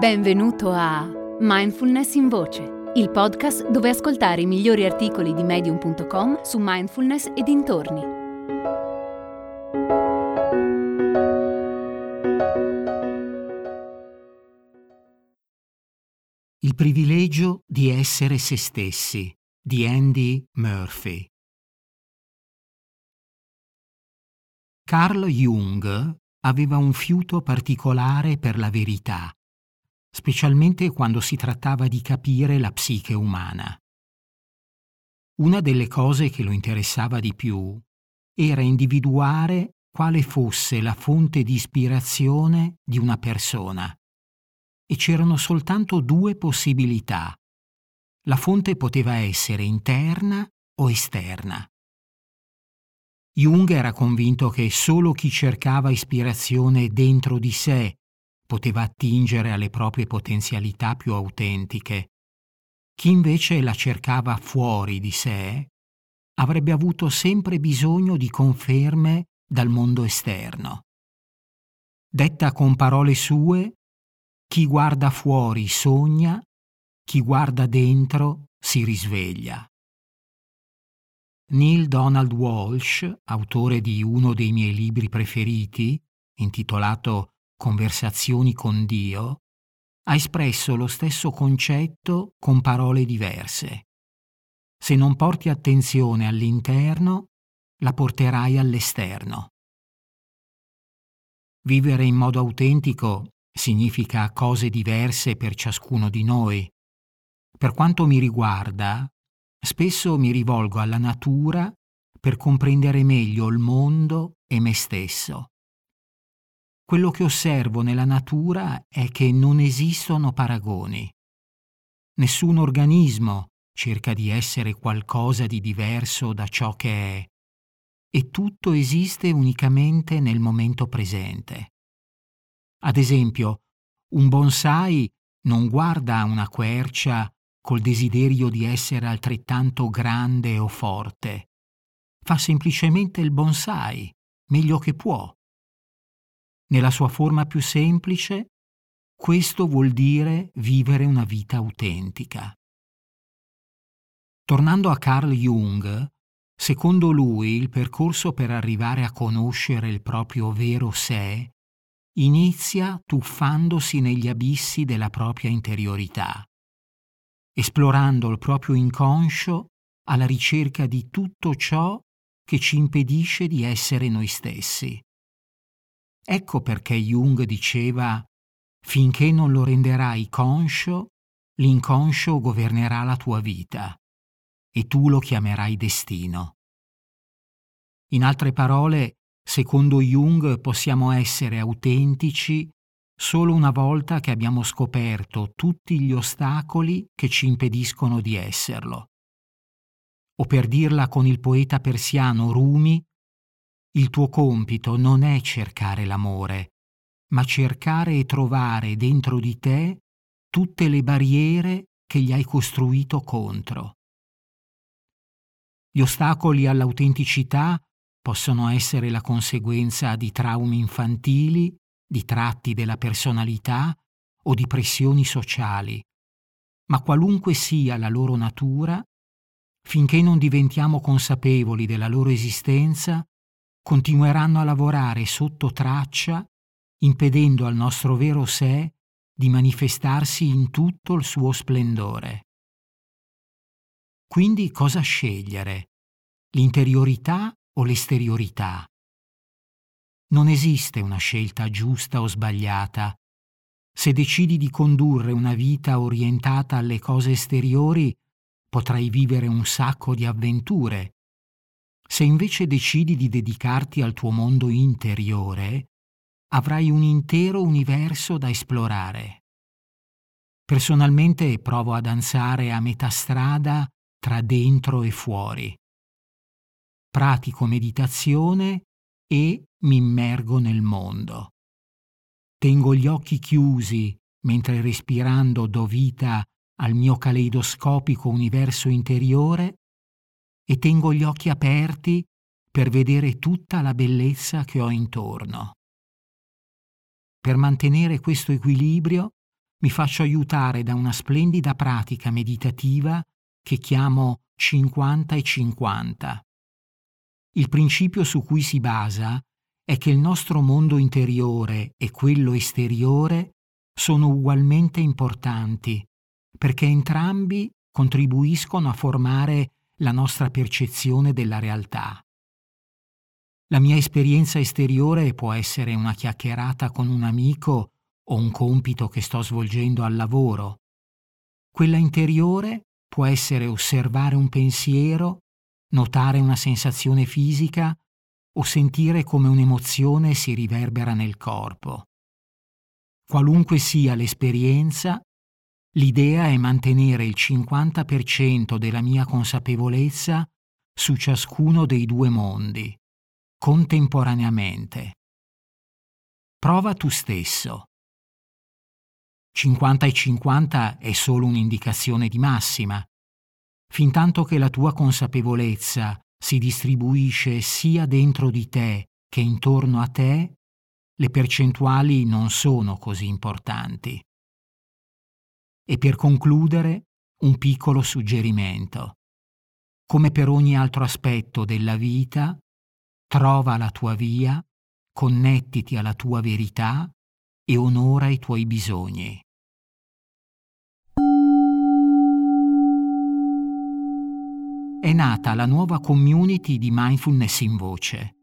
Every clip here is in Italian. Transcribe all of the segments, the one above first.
Benvenuto a Mindfulness in Voce, il podcast dove ascoltare i migliori articoli di medium.com su mindfulness e dintorni. Il privilegio di essere se stessi di Andy Murphy. Carl Jung aveva un fiuto particolare per la verità specialmente quando si trattava di capire la psiche umana. Una delle cose che lo interessava di più era individuare quale fosse la fonte di ispirazione di una persona. E c'erano soltanto due possibilità. La fonte poteva essere interna o esterna. Jung era convinto che solo chi cercava ispirazione dentro di sé poteva attingere alle proprie potenzialità più autentiche. Chi invece la cercava fuori di sé avrebbe avuto sempre bisogno di conferme dal mondo esterno. Detta con parole sue, chi guarda fuori sogna, chi guarda dentro si risveglia. Neil Donald Walsh, autore di uno dei miei libri preferiti, intitolato Conversazioni con Dio, ha espresso lo stesso concetto con parole diverse. Se non porti attenzione all'interno, la porterai all'esterno. Vivere in modo autentico significa cose diverse per ciascuno di noi. Per quanto mi riguarda, spesso mi rivolgo alla natura per comprendere meglio il mondo e me stesso. Quello che osservo nella natura è che non esistono paragoni. Nessun organismo cerca di essere qualcosa di diverso da ciò che è, e tutto esiste unicamente nel momento presente. Ad esempio, un bonsai non guarda a una quercia col desiderio di essere altrettanto grande o forte. Fa semplicemente il bonsai, meglio che può. Nella sua forma più semplice, questo vuol dire vivere una vita autentica. Tornando a Carl Jung, secondo lui il percorso per arrivare a conoscere il proprio vero sé inizia tuffandosi negli abissi della propria interiorità, esplorando il proprio inconscio alla ricerca di tutto ciò che ci impedisce di essere noi stessi. Ecco perché Jung diceva finché non lo renderai conscio, l'inconscio governerà la tua vita e tu lo chiamerai destino. In altre parole, secondo Jung possiamo essere autentici solo una volta che abbiamo scoperto tutti gli ostacoli che ci impediscono di esserlo. O per dirla con il poeta persiano Rumi, il tuo compito non è cercare l'amore, ma cercare e trovare dentro di te tutte le barriere che gli hai costruito contro. Gli ostacoli all'autenticità possono essere la conseguenza di traumi infantili, di tratti della personalità o di pressioni sociali, ma qualunque sia la loro natura, finché non diventiamo consapevoli della loro esistenza, continueranno a lavorare sotto traccia, impedendo al nostro vero sé di manifestarsi in tutto il suo splendore. Quindi cosa scegliere? L'interiorità o l'esteriorità? Non esiste una scelta giusta o sbagliata. Se decidi di condurre una vita orientata alle cose esteriori, potrai vivere un sacco di avventure, se invece decidi di dedicarti al tuo mondo interiore, avrai un intero universo da esplorare. Personalmente provo a danzare a metà strada tra dentro e fuori. Pratico meditazione e mi immergo nel mondo. Tengo gli occhi chiusi mentre respirando do vita al mio caleidoscopico universo interiore e tengo gli occhi aperti per vedere tutta la bellezza che ho intorno. Per mantenere questo equilibrio mi faccio aiutare da una splendida pratica meditativa che chiamo 50 e 50. Il principio su cui si basa è che il nostro mondo interiore e quello esteriore sono ugualmente importanti, perché entrambi contribuiscono a formare la nostra percezione della realtà. La mia esperienza esteriore può essere una chiacchierata con un amico o un compito che sto svolgendo al lavoro. Quella interiore può essere osservare un pensiero, notare una sensazione fisica o sentire come un'emozione si riverbera nel corpo. Qualunque sia l'esperienza, l'idea è mantenere il 50% della mia consapevolezza su ciascuno dei due mondi, contemporaneamente. Prova tu stesso. 50 e 50 è solo un'indicazione di massima. Fintanto che la tua consapevolezza si distribuisce sia dentro di te che intorno a te, le percentuali non sono così importanti. E per concludere, un piccolo suggerimento. Come per ogni altro aspetto della vita, trova la tua via, connettiti alla tua verità e onora i tuoi bisogni. È nata la nuova community di mindfulness in voce.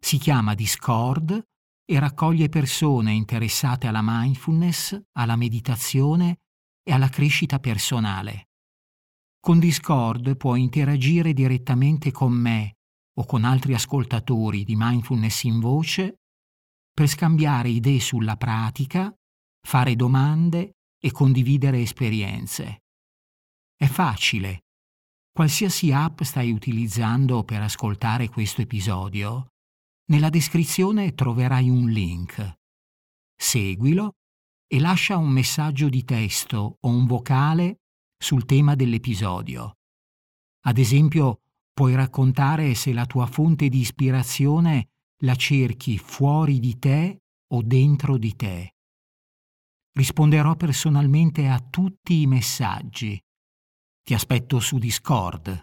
Si chiama Discord e raccoglie persone interessate alla mindfulness, alla meditazione e alla crescita personale. Con Discord puoi interagire direttamente con me o con altri ascoltatori di mindfulness in voce per scambiare idee sulla pratica, fare domande e condividere esperienze. È facile. Qualsiasi app stai utilizzando per ascoltare questo episodio, nella descrizione troverai un link. Seguilo e lascia un messaggio di testo o un vocale sul tema dell'episodio. Ad esempio, puoi raccontare se la tua fonte di ispirazione la cerchi fuori di te o dentro di te. Risponderò personalmente a tutti i messaggi. Ti aspetto su Discord.